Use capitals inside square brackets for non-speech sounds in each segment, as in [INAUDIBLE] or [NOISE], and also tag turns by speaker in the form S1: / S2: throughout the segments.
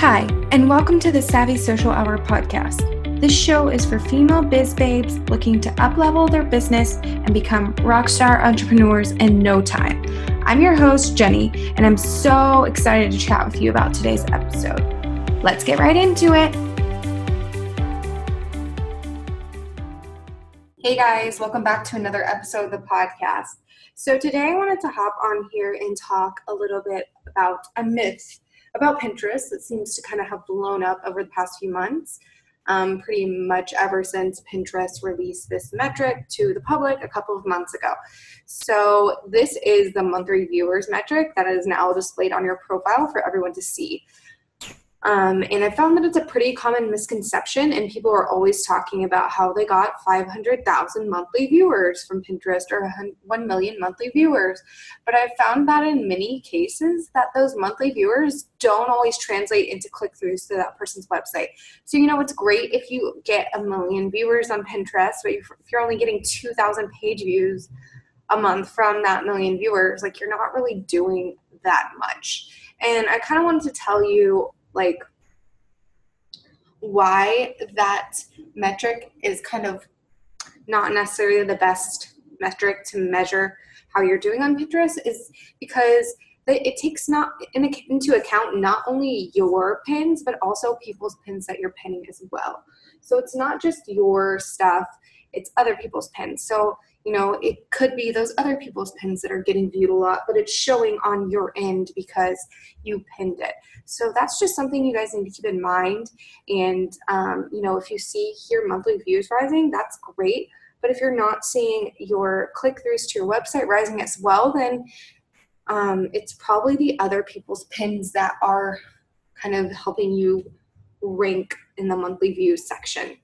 S1: Hi, and welcome to the Savvy Social Hour podcast. This show is for female biz babes looking to uplevel their business and become rockstar entrepreneurs in no time. I'm your host, Jenny, and I'm so excited to chat with you about today's episode. Let's get right into it. Hey guys, welcome back to another episode of the podcast. So, today I wanted to hop on here and talk a little bit about a myth about Pinterest that seems to kind of have blown up over the past few months. Um, pretty much ever since Pinterest released this metric to the public a couple of months ago. So, this is the monthly viewers metric that is now displayed on your profile for everyone to see. Um, and I found that it's a pretty common misconception, and people are always talking about how they got 500,000 monthly viewers from Pinterest or 1 million monthly viewers. But I found that in many cases that those monthly viewers don't always translate into click-throughs to that person's website. So you know it's great if you get a million viewers on Pinterest, but if you're only getting 2,000 page views a month from that million viewers, like you're not really doing that much. And I kind of wanted to tell you like why that metric is kind of not necessarily the best metric to measure how you're doing on Pinterest is because it takes not into account not only your pins but also people's pins that you're pinning as well. So it's not just your stuff, it's other people's pins. So you know, it could be those other people's pins that are getting viewed a lot, but it's showing on your end because you pinned it. So that's just something you guys need to keep in mind. And, um, you know, if you see your monthly views rising, that's great. But if you're not seeing your click throughs to your website rising as well, then um, it's probably the other people's pins that are kind of helping you rank in the monthly views section.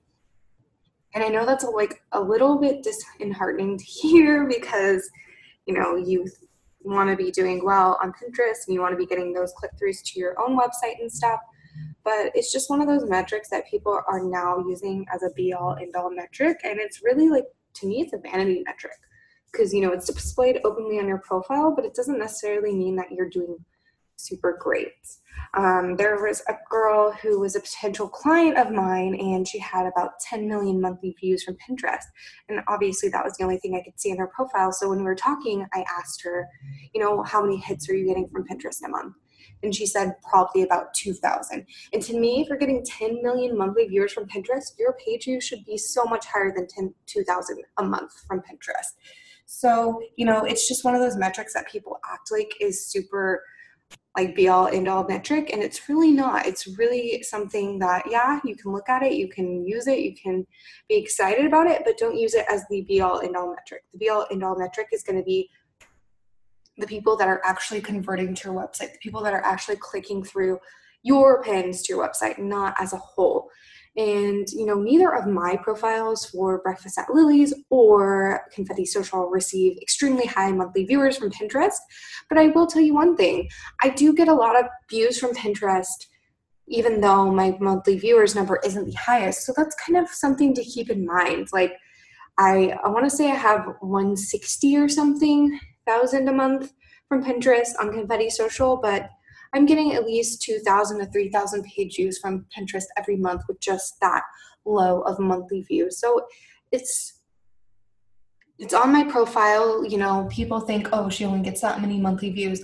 S1: And I know that's a, like a little bit disheartening to [LAUGHS] hear because, you know, you want to be doing well on Pinterest and you want to be getting those click throughs to your own website and stuff. But it's just one of those metrics that people are now using as a be all end all metric. And it's really like, to me, it's a vanity metric because, you know, it's displayed openly on your profile, but it doesn't necessarily mean that you're doing super great. Um, there was a girl who was a potential client of mine, and she had about 10 million monthly views from Pinterest. And obviously, that was the only thing I could see in her profile. So when we were talking, I asked her, you know, how many hits are you getting from Pinterest a month? And she said probably about 2,000. And to me, if you're getting 10 million monthly viewers from Pinterest, your page views should be so much higher than 10, 2,000 a month from Pinterest. So, you know, it's just one of those metrics that people act like is super like be all end all metric and it's really not. It's really something that yeah you can look at it you can use it you can be excited about it but don't use it as the be all end all metric. The be all end all metric is going to be the people that are actually converting to your website the people that are actually clicking through your pins to your website not as a whole and, you know, neither of my profiles for Breakfast at Lily's or Confetti Social receive extremely high monthly viewers from Pinterest. But I will tell you one thing I do get a lot of views from Pinterest, even though my monthly viewers number isn't the highest. So that's kind of something to keep in mind. Like, I, I want to say I have 160 or something thousand a month from Pinterest on Confetti Social, but I'm getting at least 2,000 to 3,000 page views from Pinterest every month with just that low of monthly views. So it's it's on my profile, you know, people think, "Oh, she only gets that many monthly views."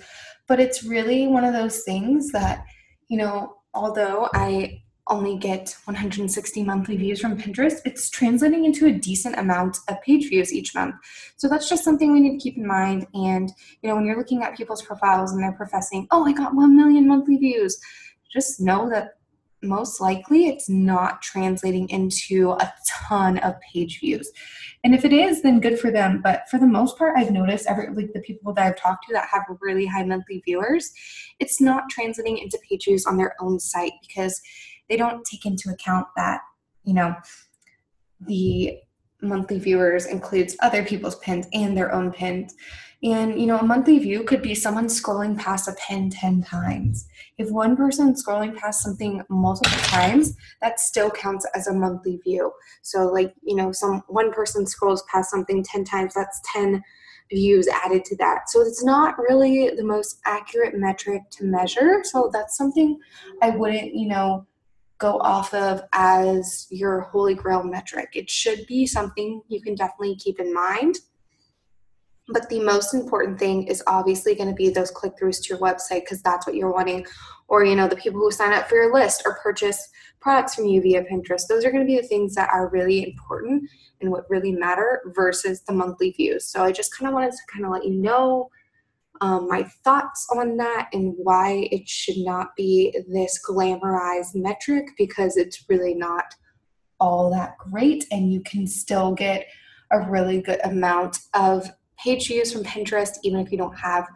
S1: But it's really one of those things that, you know, although I only get 160 monthly views from Pinterest, it's translating into a decent amount of page views each month. So that's just something we need to keep in mind. And, you know, when you're looking at people's profiles and they're professing, oh, I got 1 million monthly views, just know that most likely it's not translating into a ton of page views. And if it is, then good for them. But for the most part, I've noticed every like the people that I've talked to that have really high monthly viewers, it's not translating into page views on their own site because they don't take into account that you know the monthly viewers includes other people's pins and their own pins and you know a monthly view could be someone scrolling past a pin 10 times if one person scrolling past something multiple times that still counts as a monthly view so like you know some one person scrolls past something 10 times that's 10 views added to that. So it's not really the most accurate metric to measure. So that's something I wouldn't, you know, go off of as your holy grail metric. It should be something you can definitely keep in mind. But the most important thing is obviously going to be those click throughs to your website because that's what you're wanting. Or, you know, the people who sign up for your list or purchase products from you via Pinterest. Those are going to be the things that are really important and what really matter versus the monthly views. So I just kind of wanted to kind of let you know um, my thoughts on that and why it should not be this glamorized metric because it's really not all that great and you can still get a really good amount of page views from Pinterest, even if you don't have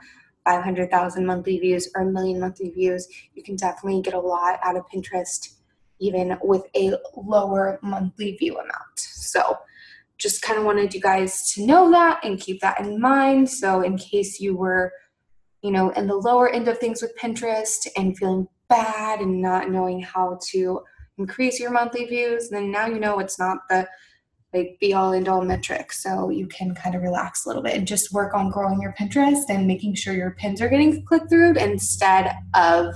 S1: 500,000 monthly views or a million monthly views, you can definitely get a lot out of Pinterest, even with a lower monthly view amount. So, just kind of wanted you guys to know that and keep that in mind. So, in case you were, you know, in the lower end of things with Pinterest and feeling bad and not knowing how to increase your monthly views, then now you know it's not the like be all end all metric. So you can kind of relax a little bit and just work on growing your Pinterest and making sure your pins are getting clicked through instead of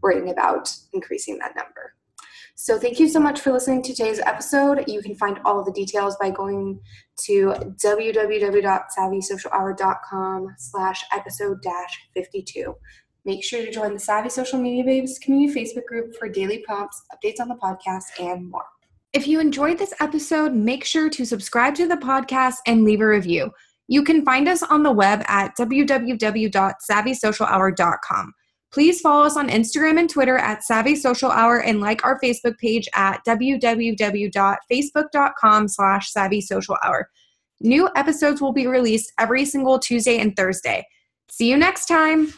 S1: worrying about increasing that number. So thank you so much for listening to today's episode. You can find all the details by going to www.savvysocialhour.com slash episode dash 52. Make sure to join the Savvy Social Media Babes community Facebook group for daily prompts, updates on the podcast, and more. If you enjoyed this episode, make sure to subscribe to the podcast and leave a review. You can find us on the web at www.savvysocialhour.com. Please follow us on Instagram and Twitter at Savvy Social Hour and like our Facebook page at www.facebook.com slash Savvy Social Hour. New episodes will be released every single Tuesday and Thursday. See you next time.